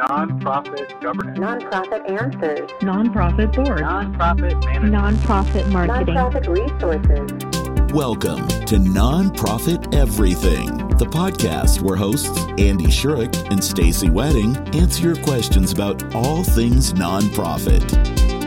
Nonprofit governance. Nonprofit answers. Nonprofit board. Nonprofit management. Nonprofit marketing. Nonprofit resources. Welcome to Nonprofit Everything, the podcast where hosts Andy Shurick and Stacey Wedding answer your questions about all things nonprofit.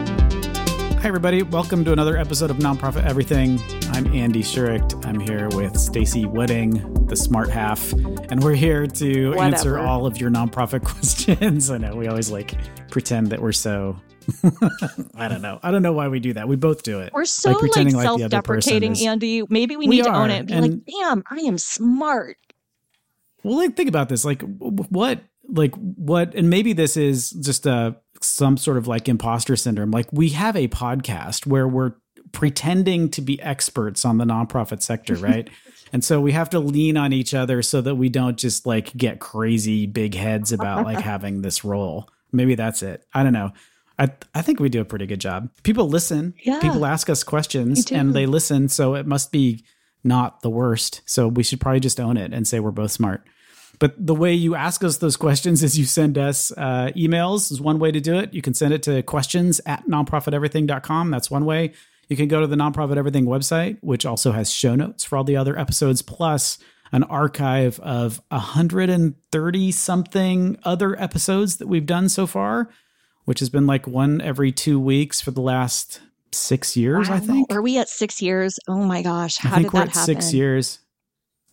Hi, everybody. Welcome to another episode of Nonprofit Everything. I'm Andy Shurick. I'm here with Stacey Wedding, the smart half, and we're here to Whatever. answer all of your nonprofit questions. I know we always like pretend that we're so. I don't know. I don't know why we do that. We both do it. We're so like, pretending like self-deprecating, person is- Andy. Maybe we We need to own it. and Be like, damn, I am smart. Well, like think about this. Like what like what and maybe this is just a some sort of like imposter syndrome. Like we have a podcast where we're pretending to be experts on the nonprofit sector, right? and so we have to lean on each other so that we don't just like get crazy big heads about like having this role. Maybe that's it. I don't know. I I think we do a pretty good job. People listen. Yeah. People ask us questions and they listen, so it must be not the worst. So we should probably just own it and say we're both smart. But the way you ask us those questions is you send us uh, emails is one way to do it. You can send it to questions at nonprofiteverything.com. That's one way. You can go to the Nonprofit Everything website, which also has show notes for all the other episodes, plus an archive of 130 something other episodes that we've done so far, which has been like one every two weeks for the last six years, I think. Are we at six years? Oh my gosh. How I think did we're that at happen? six years.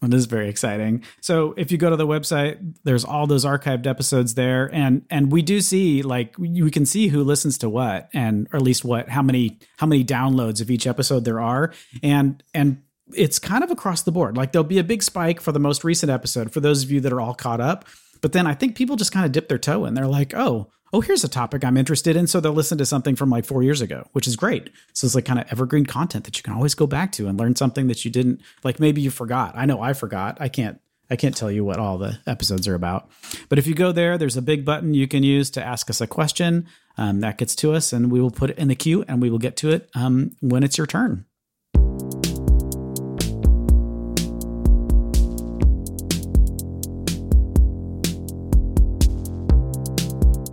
This is very exciting. So if you go to the website, there's all those archived episodes there, and and we do see like we can see who listens to what, and or at least what how many how many downloads of each episode there are, and and it's kind of across the board. Like there'll be a big spike for the most recent episode for those of you that are all caught up, but then I think people just kind of dip their toe in. They're like, oh. Oh, here's a topic I'm interested in. So they'll listen to something from like four years ago, which is great. So it's like kind of evergreen content that you can always go back to and learn something that you didn't like. Maybe you forgot. I know I forgot. I can't. I can't tell you what all the episodes are about. But if you go there, there's a big button you can use to ask us a question. Um, that gets to us, and we will put it in the queue, and we will get to it um, when it's your turn.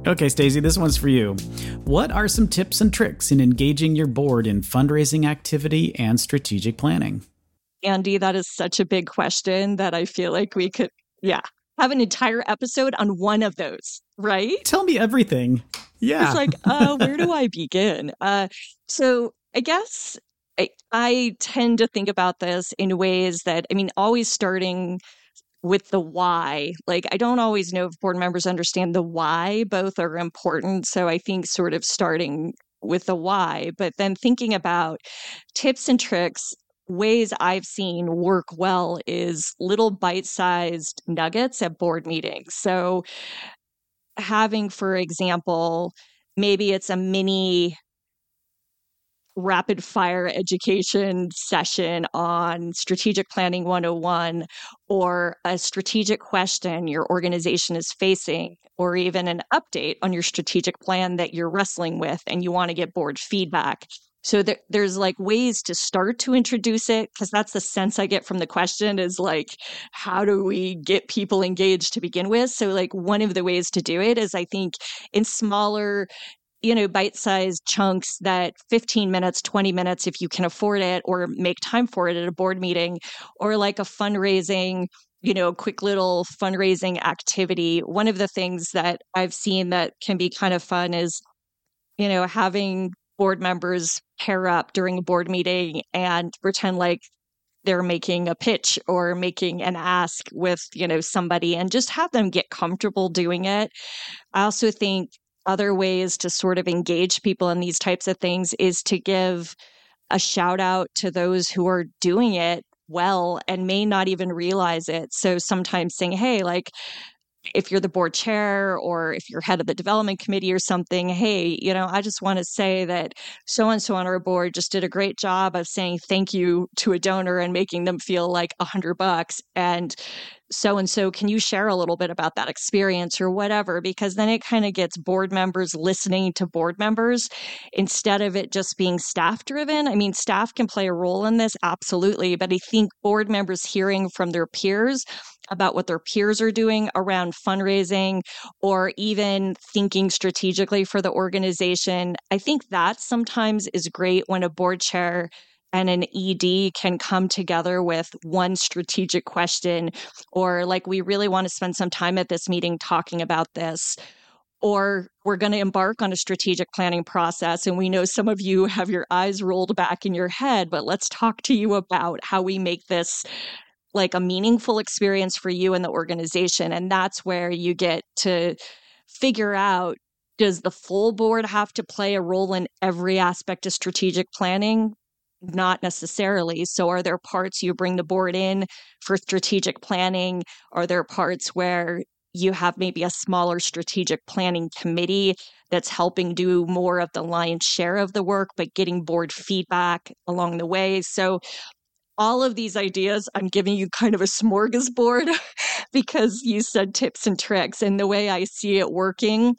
Okay, Stacey, this one's for you. What are some tips and tricks in engaging your board in fundraising activity and strategic planning? Andy, that is such a big question that I feel like we could, yeah, have an entire episode on one of those, right? Tell me everything. Yeah. It's like, uh, where do I begin? Uh, so I guess I, I tend to think about this in ways that, I mean, always starting with the why. Like, I don't always know if board members understand the why. Both are important. So I think sort of starting with the why, but then thinking about tips and tricks. Ways I've seen work well is little bite sized nuggets at board meetings. So, having, for example, maybe it's a mini rapid fire education session on strategic planning 101 or a strategic question your organization is facing or even an update on your strategic plan that you're wrestling with and you want to get board feedback. So there, there's like ways to start to introduce it because that's the sense i get from the question is like how do we get people engaged to begin with? So like one of the ways to do it is i think in smaller you know bite-sized chunks that 15 minutes 20 minutes if you can afford it or make time for it at a board meeting or like a fundraising you know quick little fundraising activity. One of the things that i've seen that can be kind of fun is you know having board members pair up during a board meeting and pretend like they're making a pitch or making an ask with you know somebody and just have them get comfortable doing it. I also think other ways to sort of engage people in these types of things is to give a shout out to those who are doing it well and may not even realize it so sometimes saying hey like if you're the board chair or if you're head of the development committee or something, hey, you know, I just want to say that so and so on our board just did a great job of saying thank you to a donor and making them feel like a hundred bucks. And so and so, can you share a little bit about that experience or whatever? Because then it kind of gets board members listening to board members instead of it just being staff driven. I mean, staff can play a role in this, absolutely. But I think board members hearing from their peers about what their peers are doing around fundraising or even thinking strategically for the organization, I think that sometimes is great when a board chair and an ED can come together with one strategic question, or like, we really want to spend some time at this meeting talking about this. Or we're going to embark on a strategic planning process. And we know some of you have your eyes rolled back in your head, but let's talk to you about how we make this like a meaningful experience for you and the organization. And that's where you get to figure out does the full board have to play a role in every aspect of strategic planning? Not necessarily. So, are there parts you bring the board in for strategic planning? Are there parts where you have maybe a smaller strategic planning committee that's helping do more of the lion's share of the work, but getting board feedback along the way? So, all of these ideas, I'm giving you kind of a smorgasbord because you said tips and tricks. And the way I see it working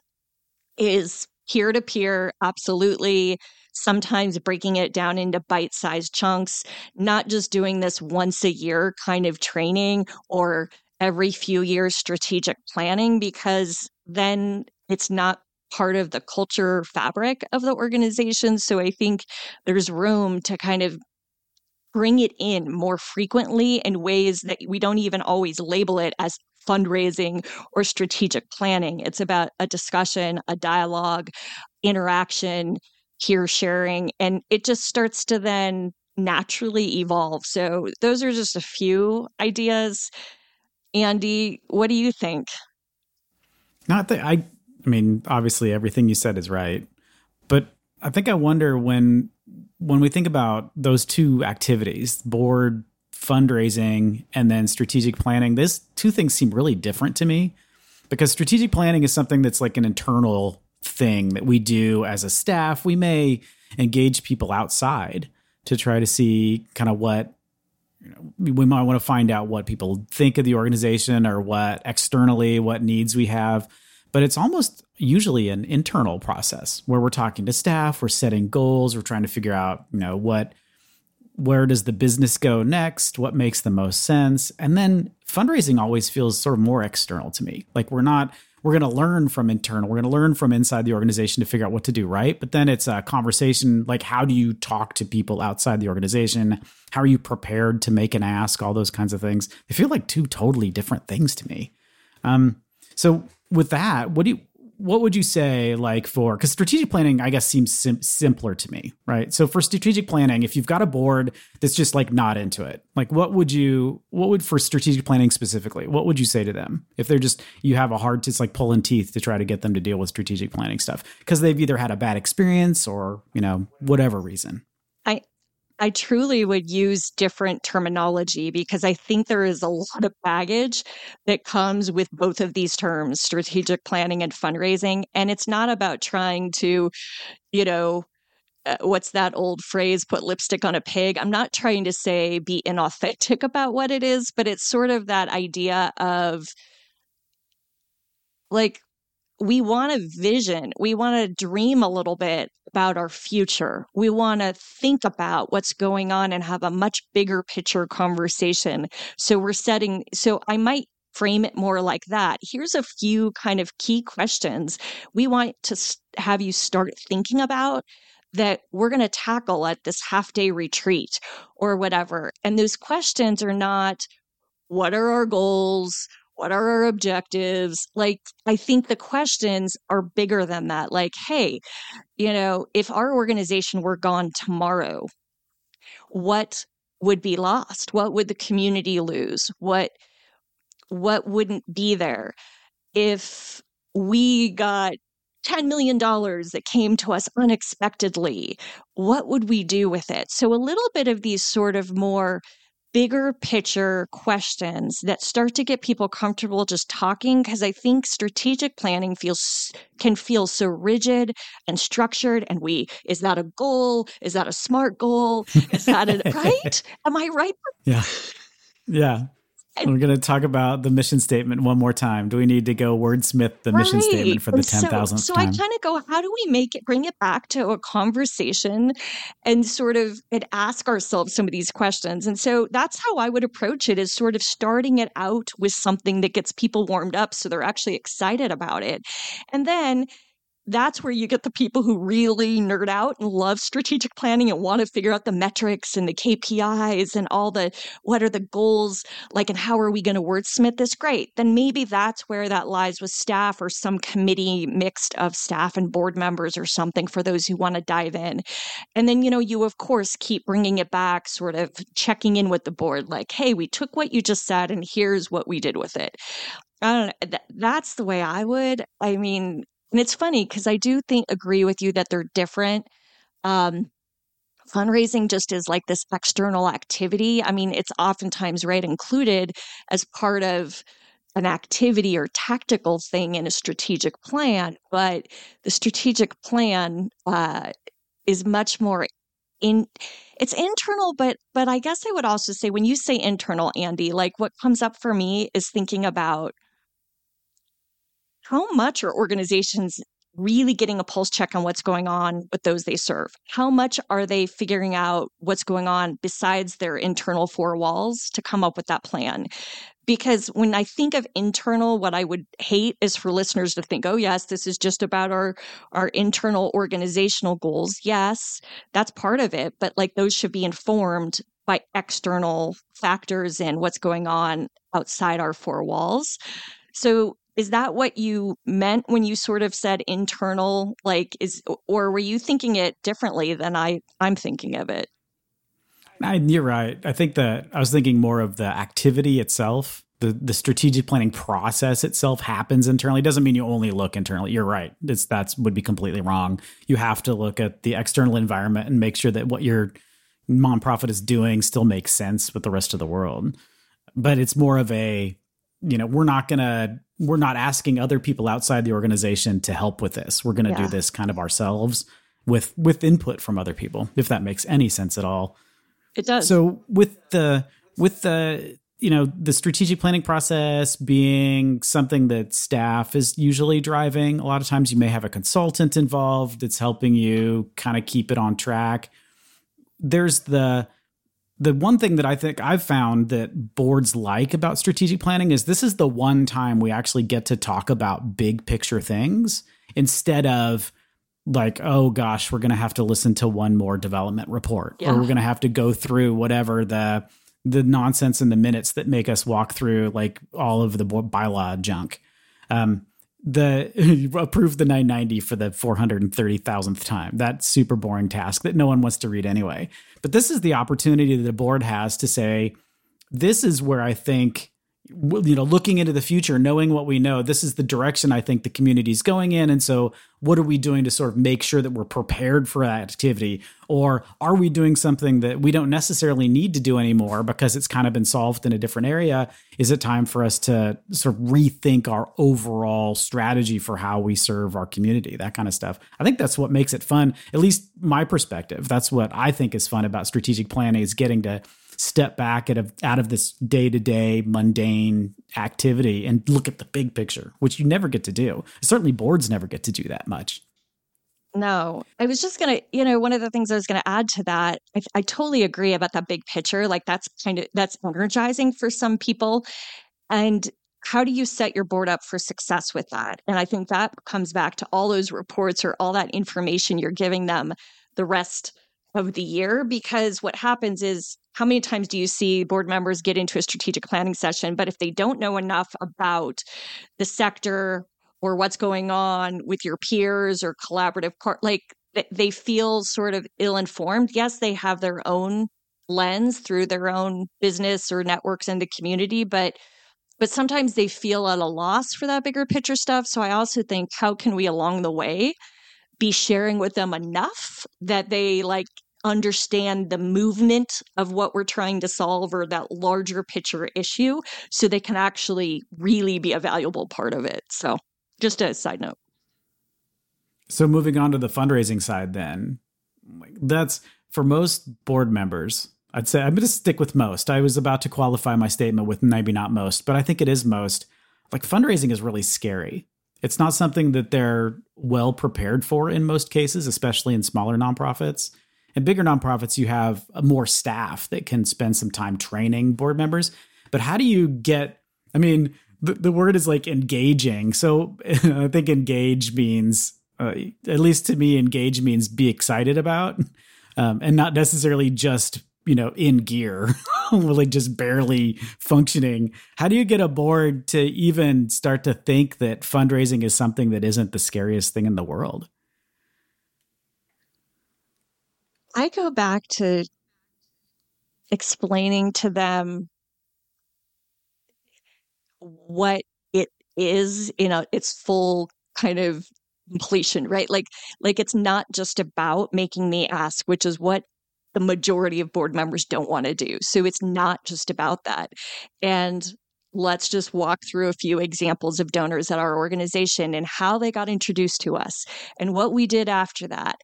is peer to peer, absolutely sometimes breaking it down into bite sized chunks, not just doing this once a year kind of training or every few years strategic planning, because then it's not part of the culture fabric of the organization. So I think there's room to kind of bring it in more frequently in ways that we don't even always label it as fundraising or strategic planning. It's about a discussion, a dialogue, interaction, peer sharing, and it just starts to then naturally evolve. So, those are just a few ideas. Andy, what do you think? Not that I, I mean, obviously everything you said is right, but I think I wonder when when we think about those two activities, board fundraising and then strategic planning, these two things seem really different to me because strategic planning is something that's like an internal thing that we do as a staff. We may engage people outside to try to see kind of what you know, we might want to find out what people think of the organization or what externally what needs we have but it's almost usually an internal process where we're talking to staff we're setting goals we're trying to figure out you know what where does the business go next what makes the most sense and then fundraising always feels sort of more external to me like we're not we're going to learn from internal. We're going to learn from inside the organization to figure out what to do, right? But then it's a conversation like how do you talk to people outside the organization? How are you prepared to make an ask? All those kinds of things. They feel like two totally different things to me. Um, so with that, what do you what would you say like for because strategic planning i guess seems sim- simpler to me right? So for strategic planning if you've got a board that's just like not into it like what would you what would for strategic planning specifically what would you say to them if they're just you have a hard it's like pulling teeth to try to get them to deal with strategic planning stuff because they've either had a bad experience or you know whatever reason I truly would use different terminology because I think there is a lot of baggage that comes with both of these terms, strategic planning and fundraising. And it's not about trying to, you know, uh, what's that old phrase, put lipstick on a pig? I'm not trying to say be inauthentic about what it is, but it's sort of that idea of like, we want a vision. We want to dream a little bit about our future. We want to think about what's going on and have a much bigger picture conversation. So we're setting, so I might frame it more like that. Here's a few kind of key questions we want to have you start thinking about that we're going to tackle at this half day retreat or whatever. And those questions are not, what are our goals? What are our objectives? Like, I think the questions are bigger than that. Like, hey, you know, if our organization were gone tomorrow, what would be lost? What would the community lose? What what wouldn't be there if we got $10 million that came to us unexpectedly? What would we do with it? So, a little bit of these sort of more bigger picture questions that start to get people comfortable just talking because i think strategic planning feels can feel so rigid and structured and we is that a goal? Is that a smart goal? Is that a right? Am i right? Yeah. Yeah We're going to talk about the mission statement one more time. Do we need to go wordsmith the right. mission statement for the 10,000th so, so time? So I kind of go, how do we make it, bring it back to a conversation and sort of and ask ourselves some of these questions? And so that's how I would approach it is sort of starting it out with something that gets people warmed up so they're actually excited about it. And then that's where you get the people who really nerd out and love strategic planning and want to figure out the metrics and the KPIs and all the what are the goals like and how are we going to wordsmith this great then maybe that's where that lies with staff or some committee mixed of staff and board members or something for those who want to dive in and then you know you of course keep bringing it back sort of checking in with the board like hey we took what you just said and here's what we did with it I don't know. That's the way I would. I mean, and it's funny because I do think agree with you that they're different. Um, fundraising just is like this external activity. I mean, it's oftentimes right included as part of an activity or tactical thing in a strategic plan, but the strategic plan uh, is much more in it's internal but but i guess i would also say when you say internal andy like what comes up for me is thinking about how much are organizations really getting a pulse check on what's going on with those they serve? How much are they figuring out what's going on besides their internal four walls to come up with that plan? Because when I think of internal, what I would hate is for listeners to think, oh, yes, this is just about our, our internal organizational goals. Yes, that's part of it, but like those should be informed by external factors and what's going on outside our four walls. So is that what you meant when you sort of said internal like is or were you thinking it differently than i i'm thinking of it? I, you're right. I think that i was thinking more of the activity itself. The the strategic planning process itself happens internally. It doesn't mean you only look internally. You're right. It's that's would be completely wrong. You have to look at the external environment and make sure that what your nonprofit is doing still makes sense with the rest of the world. But it's more of a you know we're not going to we're not asking other people outside the organization to help with this. We're going to yeah. do this kind of ourselves with with input from other people, if that makes any sense at all. It does. So with the with the you know the strategic planning process being something that staff is usually driving a lot of times you may have a consultant involved that's helping you kind of keep it on track there's the the one thing that I think I've found that boards like about strategic planning is this is the one time we actually get to talk about big picture things instead of like, oh gosh, we're going to have to listen to one more development report yeah. or we're going to have to go through whatever the the nonsense in the minutes that make us walk through like all of the bylaw junk. Um, the approve the 990 for the 430,000th time. That super boring task that no one wants to read anyway. But this is the opportunity that the board has to say, this is where I think you know looking into the future knowing what we know this is the direction i think the community is going in. And so what are we doing to sort of make sure that we're prepared for that activity? Or are we doing something that we don't necessarily need to do anymore because it's kind of been solved in a different area? Is it time for us to sort of rethink our overall strategy for how we serve our community that kind of stuff? I think that's what makes it fun at least my perspective. That's what i think is fun about strategic planning is getting to step back out of out of this day to day mundane activity and look at the big picture, which you never get to do. Certainly, boards never get to do that much. No, I was just gonna, you know, one of the things I was gonna add to that, I, I totally agree about that big picture. Like that's kind of that's energizing for some people, and how do you set your board up for success with that? And I think that comes back to all those reports or all that information you're giving them the rest of the year because what happens is how many times do you see board members get into a strategic planning session but if they don't know enough about the sector or what's going on with your peers or collaborative part like they feel sort of ill informed yes they have their own lens through their own business or networks in the community but but sometimes they feel at a loss for that bigger picture stuff. So i also think how can we along the way be sharing with them enough that they like understand the movement of what we're trying to solve or that larger picture issue so they can actually really be a valuable part of it. So, just a side note. So, moving on to the fundraising side, then, that's for most board members, I'd say I'm going to stick with most. I was about to qualify my statement with maybe not most, but I think it is most. Like fundraising is really scary. It's not something that they're well prepared for in most cases, especially in smaller nonprofits. In bigger nonprofits, you have more staff that can spend some time training board members. But how do you get, I mean, the, the word is like engaging. So I think engage means, uh, at least to me, engage means be excited about um, and not necessarily just you know in gear like just barely functioning how do you get a board to even start to think that fundraising is something that isn't the scariest thing in the world i go back to explaining to them what it is in a its full kind of completion right like like it's not just about making the ask which is what the majority of board members don't want to do. So it's not just about that. And let's just walk through a few examples of donors at our organization and how they got introduced to us and what we did after that.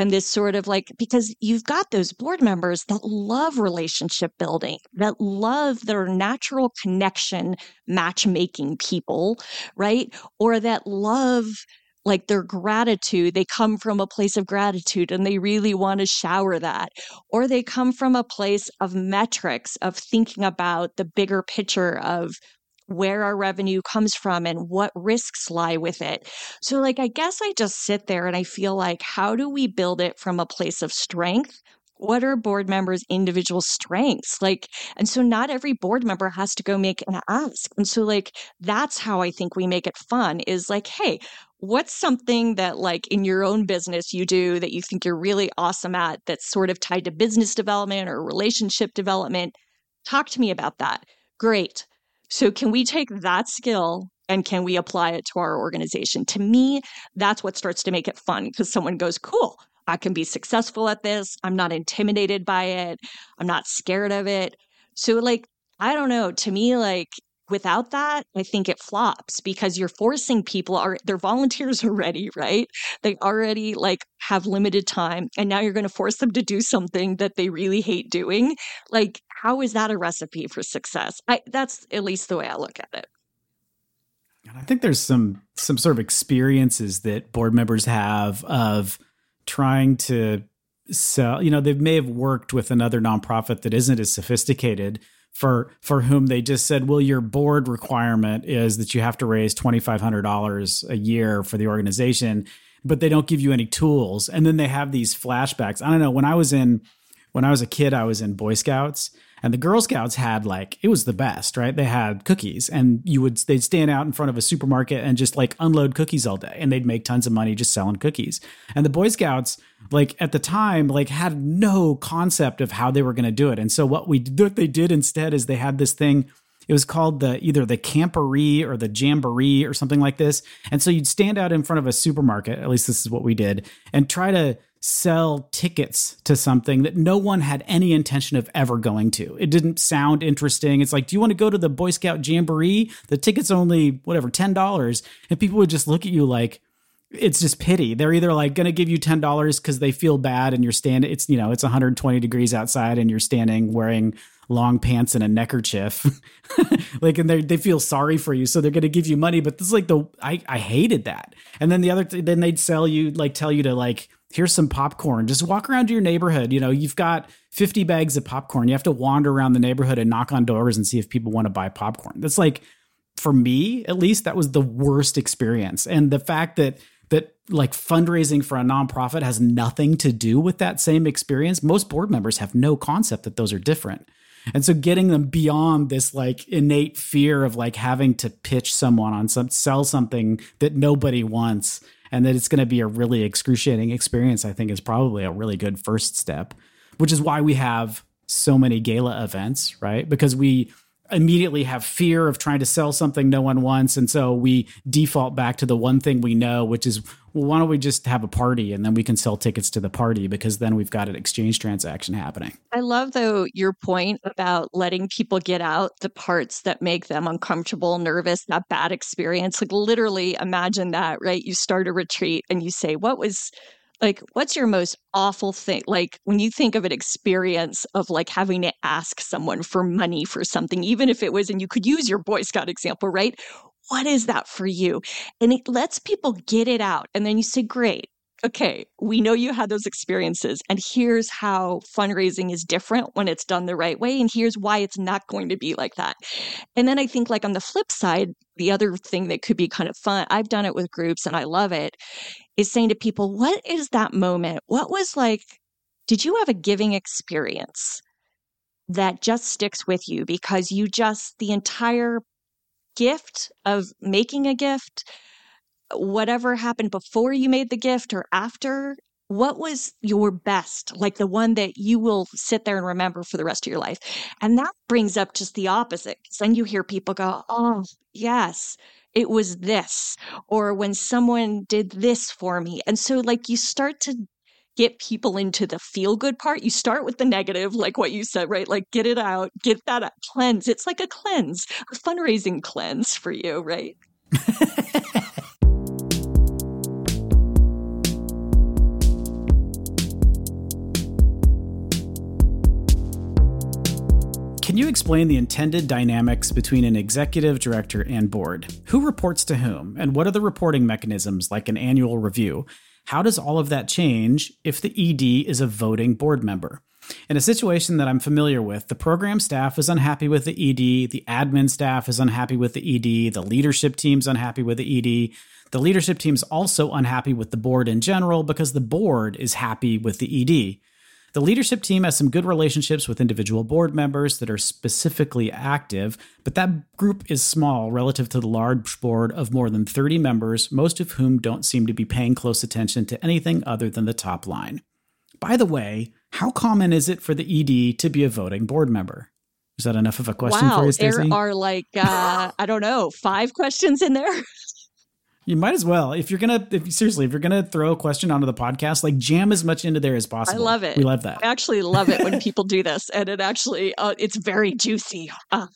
And this sort of like, because you've got those board members that love relationship building, that love their natural connection matchmaking people, right? Or that love like their gratitude, they come from a place of gratitude and they really want to shower that. Or they come from a place of metrics, of thinking about the bigger picture of where our revenue comes from and what risks lie with it. So, like, I guess I just sit there and I feel like, how do we build it from a place of strength? What are board members' individual strengths? Like, and so not every board member has to go make an ask. And so, like, that's how I think we make it fun is like, hey, what's something that like in your own business you do that you think you're really awesome at that's sort of tied to business development or relationship development talk to me about that great so can we take that skill and can we apply it to our organization? To me that's what starts to make it fun because someone goes cool i can be successful at this. I'm not intimidated by it. I'm not scared of it. So like i don't know to me like without that i think it flops because you're forcing people are they're volunteers already right? They already like have limited time and now you're going to force them to do something that they really hate doing. Like how is that a recipe for success? I, that's at least the way i look at it. And i think there's some some sort of experiences that board members have of trying to sell you know they may have worked with another nonprofit that isn't as sophisticated for for whom they just said, well, your board requirement is that you have to raise twenty five hundred dollars a year for the organization, but they don't give you any tools. And then they have these flashbacks. I don't know. When I was in when I was a kid, I was in Boy Scouts, and the Girl Scouts had like it was the best, right? They had cookies, and you would they'd stand out in front of a supermarket and just like unload cookies all day, and they'd make tons of money just selling cookies. And the Boy Scouts, like at the time, like had no concept of how they were going to do it. And so what we what they did instead is they had this thing. It was called the either the camporee or the jamboree or something like this. And so you'd stand out in front of a supermarket. At least this is what we did, and try to sell tickets to something that no one had any intention of ever going to. It didn't sound interesting. It's like, do you want to go to the Boy Scout Jamboree? The ticket's only, whatever, $10. And people would just look at you like, it's just pity. They're either like going to give you $10 because they feel bad and you're standing, it's, you know, it's 120 degrees outside and you're standing wearing long pants and a neckerchief. like, and they they feel sorry for you. So they're going to give you money. But this is like the, I, I hated that. And then the other, th- then they'd sell you, like, tell you to like, here's some popcorn. Just walk around your neighborhood. You know, you've got 50 bags of popcorn. You have to wander around the neighborhood and knock on doors and see if people want to buy popcorn. That's like, for me at least, that was the worst experience. And the fact that, that like fundraising for a nonprofit has nothing to do with that same experience. Most board members have no concept that those are different. And so getting them beyond this like innate fear of like having to pitch someone on some sell something that nobody wants and that it's going to be a really excruciating experience, I think is probably a really good first step, which is why we have so many gala events, right? Because we immediately have fear of trying to sell something no one wants. And so we default back to the one thing we know, which is, well, why don't we just have a party and then we can sell tickets to the party because then we've got an exchange transaction happening. I love, though, your point about letting people get out the parts that make them uncomfortable, nervous, that bad experience. Like, literally imagine that, right? You start a retreat and you say, what was like what's your most awful thing like when you think of an experience of like having to ask someone for money for something even if it was and you could use your boy scout example right? What is that for you? And it lets people get it out and then you say great. Okay we know you had those experiences and here's how fundraising is different when it's done the right way and here's why it's not going to be like that. And then i think like on the flip side the other thing that could be kind of fun i've done it with groups and i love it is saying to people, what is that moment? What was like, did you have a giving experience that just sticks with you because you just, the entire gift of making a gift, whatever happened before you made the gift or after, what was your best, like the one that you will sit there and remember for the rest of your life? And that brings up just the opposite. Then you hear people go, oh, yes it was this, or when someone did this for me. And so, like, you start to get people into the feel good part. You start with the negative, like what you said, right? Like, get it out, get that cleanse. It's like a cleanse, a fundraising cleanse for you, right? you explain the intended dynamics between an executive director and board? Who reports to whom? And what are the reporting mechanisms like an annual review? How does all of that change if the ED is a voting board member? In a situation that I'm familiar with, the program staff is unhappy with the ED, the admin staff is unhappy with the ED, the leadership team's unhappy with the ED. The leadership team's also unhappy with the board in general because the board is happy with the ED. The leadership team has some good relationships with individual board members that are specifically active, but that group is small relative to the large board of more than 30 members, most of whom don't seem to be paying close attention to anything other than the top line. By the way, how common is it for the ED to be a voting board member? Is that enough of a question wow, for you, Stacey? There are like uh, I don't know, five questions in there. You might as well. If you're gonna, if seriously, if you're gonna throw a question onto the podcast, like jam as much into there as possible. I love it. We love that. I actually love it when people do this, and it actually, uh, it's very juicy. Uh,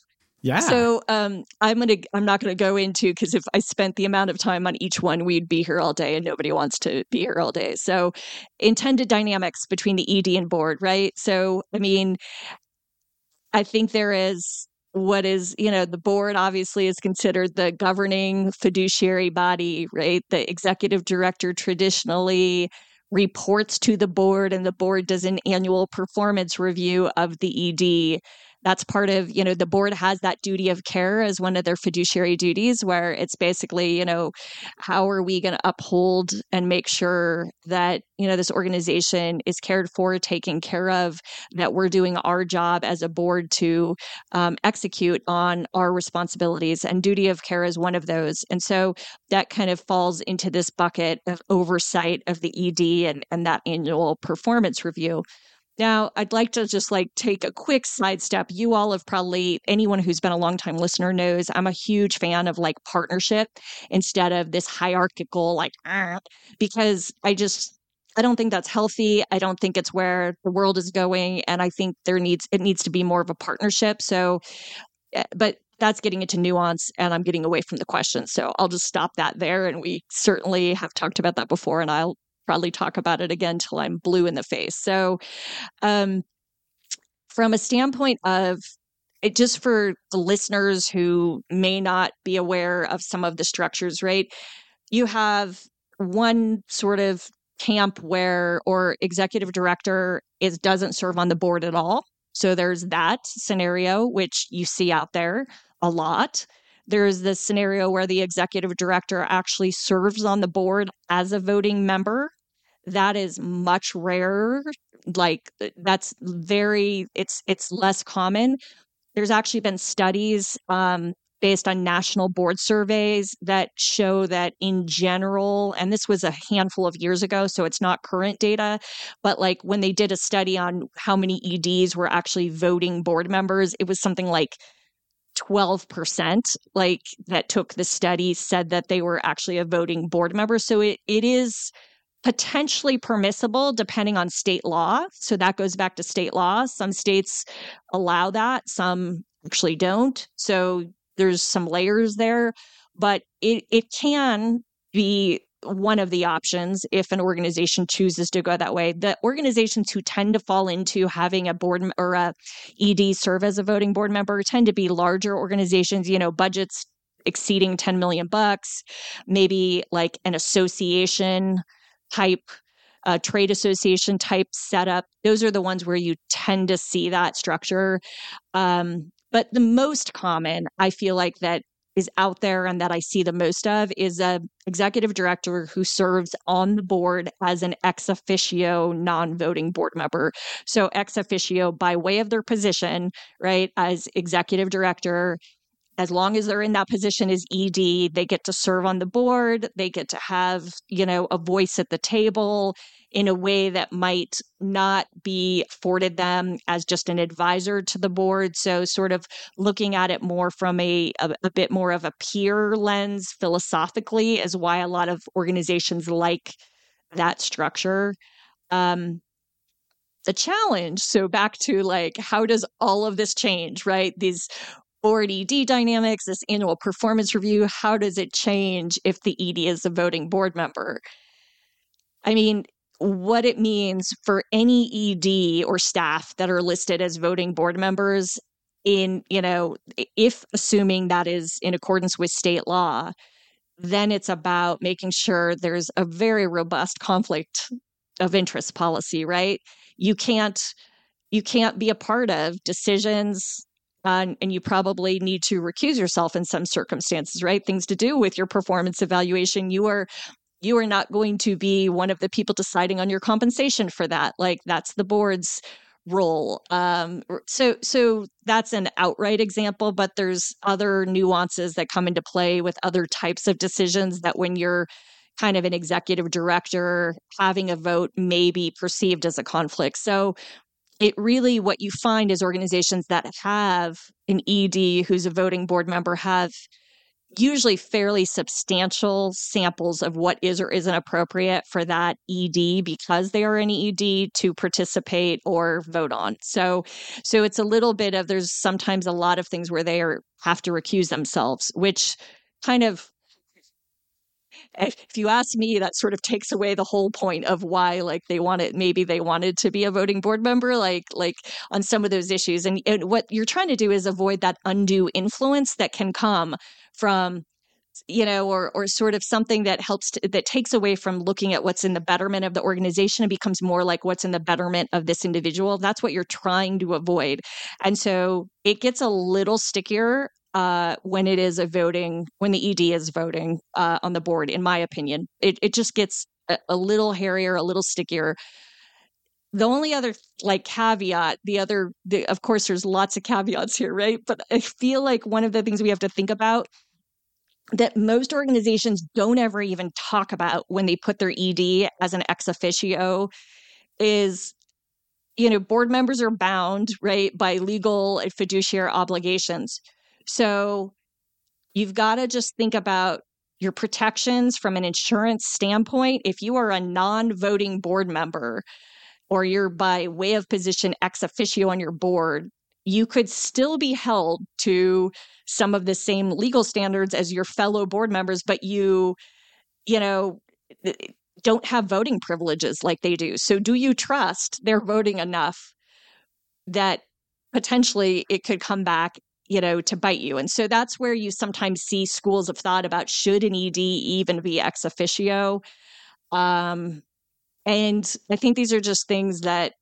yeah. So um, I'm gonna, I'm not gonna go into because if I spent the amount of time on each one, we'd be here all day, and nobody wants to be here all day. So intended dynamics between the ED and board, right? So I mean, I think there is what is you know the board obviously is considered the governing fiduciary body right? The executive director traditionally reports to the board and the board does an annual performance review of the ed that's part of you know the board has that duty of care as one of their fiduciary duties where it's basically you know how are we going to uphold and make sure that you know this organization is cared for taken care of that we're doing our job as a board to um, execute on our responsibilities and duty of care is one of those. And so that kind of falls into this bucket of oversight of the ed and, and that annual performance review now, I'd like to just like take a quick sidestep. You all have probably, anyone who's been a long time listener knows I'm a huge fan of like partnership instead of this hierarchical, like, because I just, I don't think that's healthy. I don't think it's where the world is going. And I think there needs, it needs to be more of a partnership. So, eh, but that's getting into nuance and I'm getting away from the question. So I'll just stop that there. And we certainly have talked about that before and I'll probably talk about it again till I'm blue in the face. So, um, from a standpoint of it, just for the listeners who may not be aware of some of the structures, right? You have one sort of camp where or executive director is doesn't serve on the board at all. So there's that scenario which you see out there a lot. There's this scenario where the executive director actually serves on the board as a voting member. That is much rarer. Like uh, that's very it's it's less common. There's actually been studies um, based on national board surveys that show that in general, and this was a handful of years ago, so it's not current data, but like when they did a study on how many EDs were actually voting board members, it was something like 12% like that took the study said that they were actually a voting board member. So it, it is potentially permissible depending on state law. So that goes back to state law. Some states allow that some actually don't. So there's some layers there. But it, it can be one of the options if an organization chooses to go that way. The organizations who tend to fall into having a board or a ED serve as a voting board member tend to be larger organizations, you know, budgets exceeding 10 million bucks, maybe like an association type uh, trade association type setup. Those are the ones where you tend to see that structure. Um, but the most common, I feel like that is out there and that I see the most of is a executive director who serves on the board as an ex officio non-voting board member. So ex officio by way of their position, right, as executive director as long as they're in that position as ED, they get to serve on the board, they get to have, you know, a voice at the table in a way that might not be afforded them as just an advisor to the board. So, sort of looking at it more from a, a, a bit more of a peer lens philosophically is why a lot of organizations like that structure. Um, the challenge so back to like how does all of this change right these board ed dynamics this annual performance review how does it change if the ed is a voting board member i mean what it means for any ED or staff that are listed as voting board members in, you know, if assuming that is in accordance with state law, then it's about making sure there's a very robust conflict of interest policy, right? You can't you can't be a part of decisions and you probably need to recuse yourself in some circumstances, right? Things to do with your performance evaluation. You are you are not going to be one of the people deciding on your compensation for that. Like that's the board's role. Um, so so that's an outright example, but there's other nuances that come into play with other types of decisions that when you're kind of an executive director, having a vote may be perceived as a conflict. So it really what you find is organizations that have an ED who's a voting board member have usually fairly substantial samples of what is or isn't appropriate for that ED because they are an ED to participate or vote on. So so it's a little bit of there's sometimes a lot of things where they are have to recuse themselves, which kind of Eh, if you ask me, that sort of takes away the whole point of why, like, they wanted maybe they wanted to be a voting board member, like, like on some of those issues. And, and what you're trying to do is avoid that undue influence that can come from you know or or sort of something that helps to, that takes away from looking at what's in the betterment of the organization and becomes more like what's in the betterment of this individual that's what you're trying to avoid and so it gets a little stickier uh, when it is a voting, when the ED is voting uh, on the board, in my opinion. It, it just gets a, a little hairier, a little stickier. The only other like caveat, the other, the, of course, there's lots of caveats here, right? But I feel like one of the things we have to think about that most organizations don't ever even talk about when they put their ED as an ex officio is you know board members are bound right by legal and fiduciary obligations so you've got to just think about your protections from an insurance standpoint. If you are a non voting board member or you're by way of position ex officio on your board, you could still be held to some of the same legal standards as your fellow board members, but you, you know, eh, eh, don't have voting privileges like they do. So, do you trust they're voting enough that potentially it could come back you know, to bite you. And so that's where you sometimes see schools of thought about should an ED even be ex officio. Um, and I think these are just things that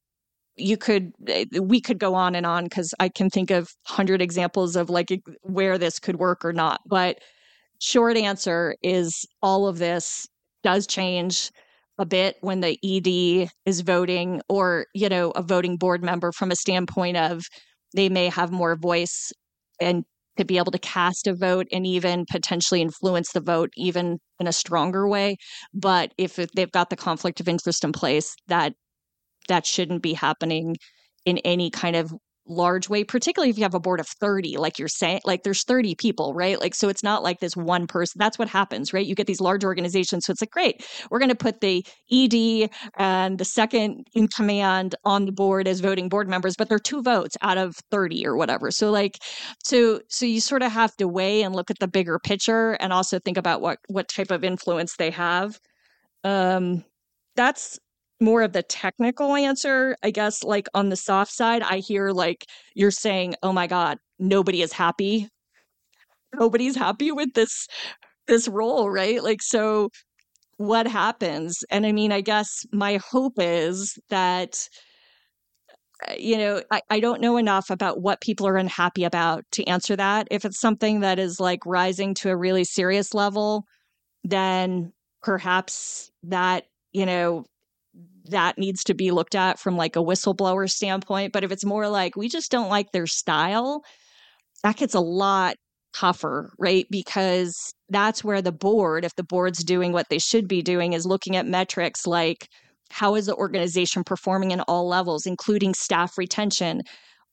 you could eh, we could go on and on because I can think of hundred examples of like where this could work or not. But short answer is all of this does change a bit when the ED is voting or, you know, a voting board member from a standpoint of they may have more voice and to be able to cast a vote and even potentially influence the vote even in a stronger way. But if they've got the conflict of interest in place that that shouldn't be happening in any kind of large way, particularly if you have a board of 30, like you're saying, like there's 30 people, right? Like, so it's not like this one person. That's what happens, right? You get these large organizations. So it's like, great, we're going to put the ED and the second in command on the board as voting board members, but they're two votes out of 30 or whatever. So, like, so, so you sort of have to weigh and look at the bigger picture and also think about what, what type of influence they have. Um, that's more of the technical answer. I guess, like on the soft side, I hear like you're saying, oh my God, nobody is happy. Nobody's happy with this this role, right? Like so what happens? And I mean, I guess my hope is that uh, you know, I, I don't know enough about what people are unhappy about to answer that. If it's something that is like rising to a really serious level, then perhaps that, you know, that needs to be looked at from like a whistleblower standpoint. But if it's more like we just don't like their style, that gets a lot tougher, right? Because that's where the board, if the board's doing what they should be doing, is looking at metrics like how is the organization performing in all levels, including staff retention?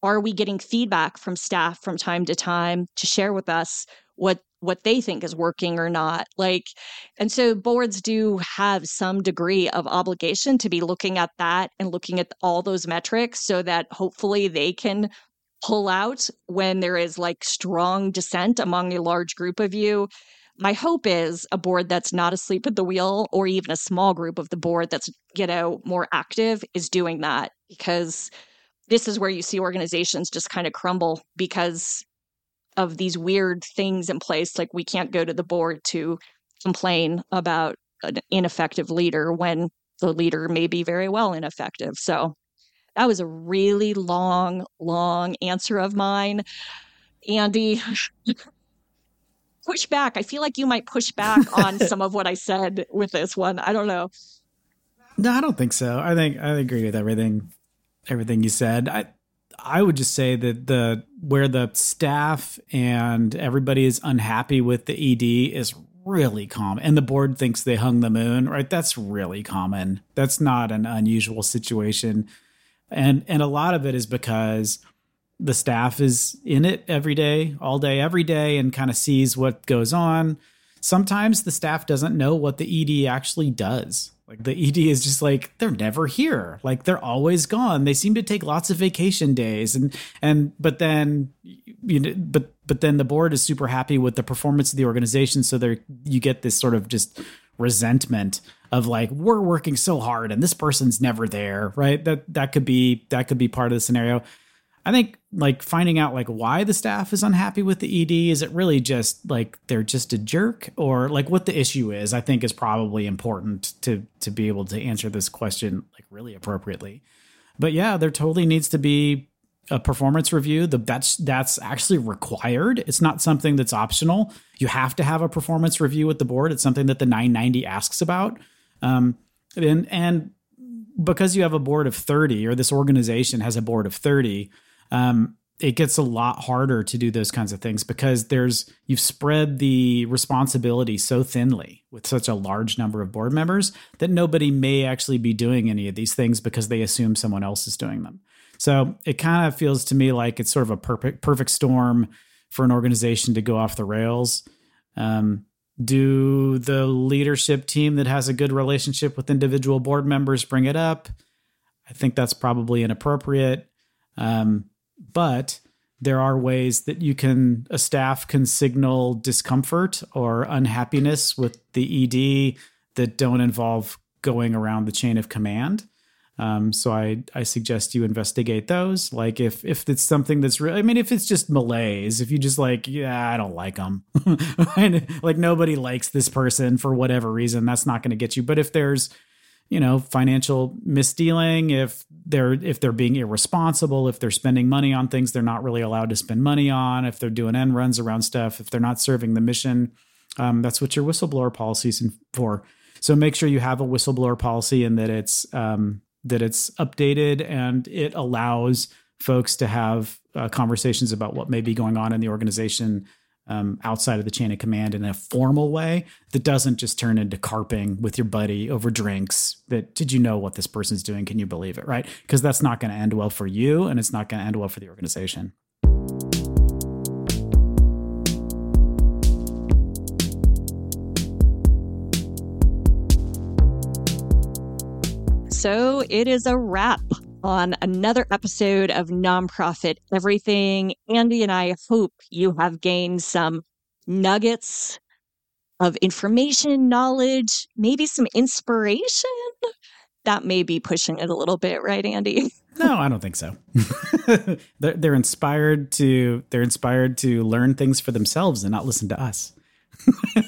Are we getting feedback from staff from time to time to share with us what what they think is working or not like and so boards do have some degree of obligation to be looking at that and looking at all those metrics so that hopefully they can pull out when there is like strong dissent among a large group of you. My hope is a board that's not asleep at the wheel or even a small group of the board that's, you know, more active is doing that because this is where you see organizations just kind of crumble because of these weird things in place like we can't go to the board to complain about an ineffective leader when the leader may be very well ineffective. So that was a really long, long answer of mine. Andy, push back. I feel like you might push back on some of what I said with this one. I don't know. No, I don't think so. I think I agree with everything everything you said. I I would just say that the where the staff and everybody is unhappy with the ED is really common and the board thinks they hung the moon, right? That's really common. That's not an unusual situation and and a lot of it is because the staff is in it every day all day every day and kind of sees what goes on sometimes the staff doesn't know what the ed actually does like the ed is just like they're never here. Like they're always gone. They seem to take lots of vacation days. And and but then you know but but then the board is super happy with the performance of the organization. So there you get this sort of just resentment of like we're working so hard and this person's never there right? That that could be that could be part of the scenario i think like finding out like why the staff is unhappy with the ed is it really just like they're just a jerk? Or like what the issue is i think is probably important to to be able to answer this question like really appropriately. But yeah there totally needs to be a performance review. The that's that's actually required. It's not something that's optional. You have to have a performance review with the board. It's something that the 990 asks about. Um, and and because you have a board of 30 or this organization has a board of 30 um, it gets a lot harder to do those kinds of things because there's you've spread the responsibility so thinly with such a large number of board members that nobody may actually be doing any of these things because they assume someone else is doing them so it kind of feels to me like it's sort of a perfect perfect storm for an organization to go off the rails. Um, do the leadership team that has a good relationship with individual board members bring it up? I think that's probably inappropriate. Um, but there are ways that you can a staff can signal discomfort or unhappiness with the ED that don't involve going around the chain of command. Um, so I I suggest you investigate those. Like if if it's something that's really, I mean, if it's just malaise, if you just like, yeah, I don't like them, like nobody likes this person for whatever reason, that's not going to get you. But if there's you know financial misdealing if they're if they're being irresponsible if they're spending money on things they're not really allowed to spend money on if they're doing end runs around stuff if they're not serving the mission um, that's what your whistleblower policy is for. So make sure you have a whistleblower policy and that it's um, that it's updated and it allows folks to have uh, conversations about what may be going on in the organization um, outside of the chain of command in a formal way that doesn't just turn into carping with your buddy over drinks that did you know what this person's doing? Can you believe it? Right? Because that's not going to end well for you and it's not going to end well for the organization. So it is a wrap on another episode of Nonprofit Everything. Andy and I hope you have gained some nuggets of information, knowledge, maybe some inspiration. That may be pushing it a little bit, right, Andy? No, I don't think so. they're, they're inspired to they're inspired to learn things for themselves and not listen to us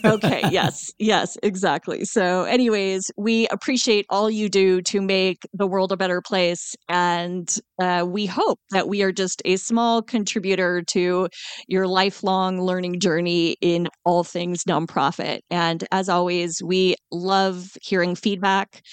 okay, yes, yes, exactly. So, anyways, we appreciate all you do to make the world a better place. And uh, we hope that we are just a small contributor to your lifelong learning journey in all things nonprofit. And as always, we love hearing feedback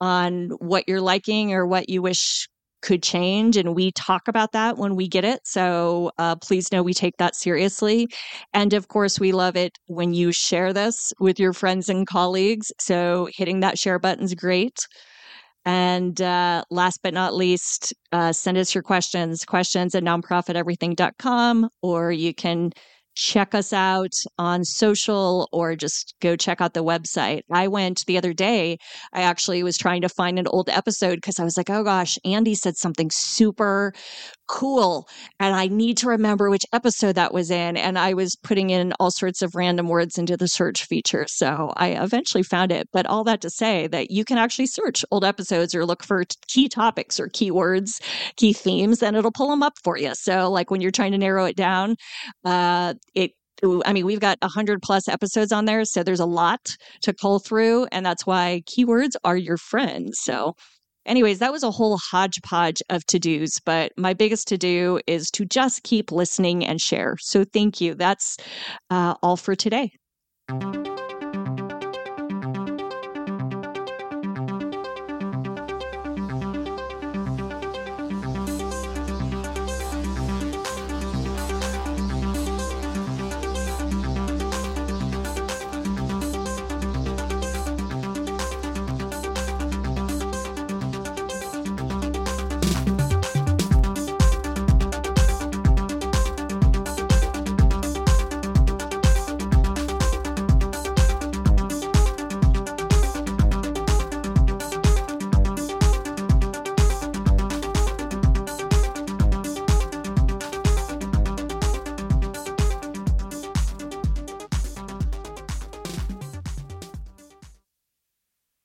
on what you're liking or what you wish could change. And we talk about that when we get it. So uh, please know we take that seriously. And of course, we love it when you share this with your friends and colleagues. So hitting that share button is great. And uh, last but not least, uh, send us your questions, questions at nonprofiteverything.com, or you can check us out on social or just go check out the website. I went the other day, I actually was trying to find an old episode because I was like, oh gosh, Andy said something super cool. And I need to remember which episode that was in. And I was putting in all sorts of random words into the search feature. So I eventually found it. But all that to say that you can actually search old episodes or look for key topics or keywords, key themes, and it'll pull them up for you. So, like when you're trying to narrow it down, uh, it I mean, we've got 100 plus episodes on there, so there's a lot to cull through, and that's why keywords are your friends. So Anyways, that was a whole hodgepodge of to dos, but my biggest to do is to just keep listening and share. So thank you. That's uh, all for today.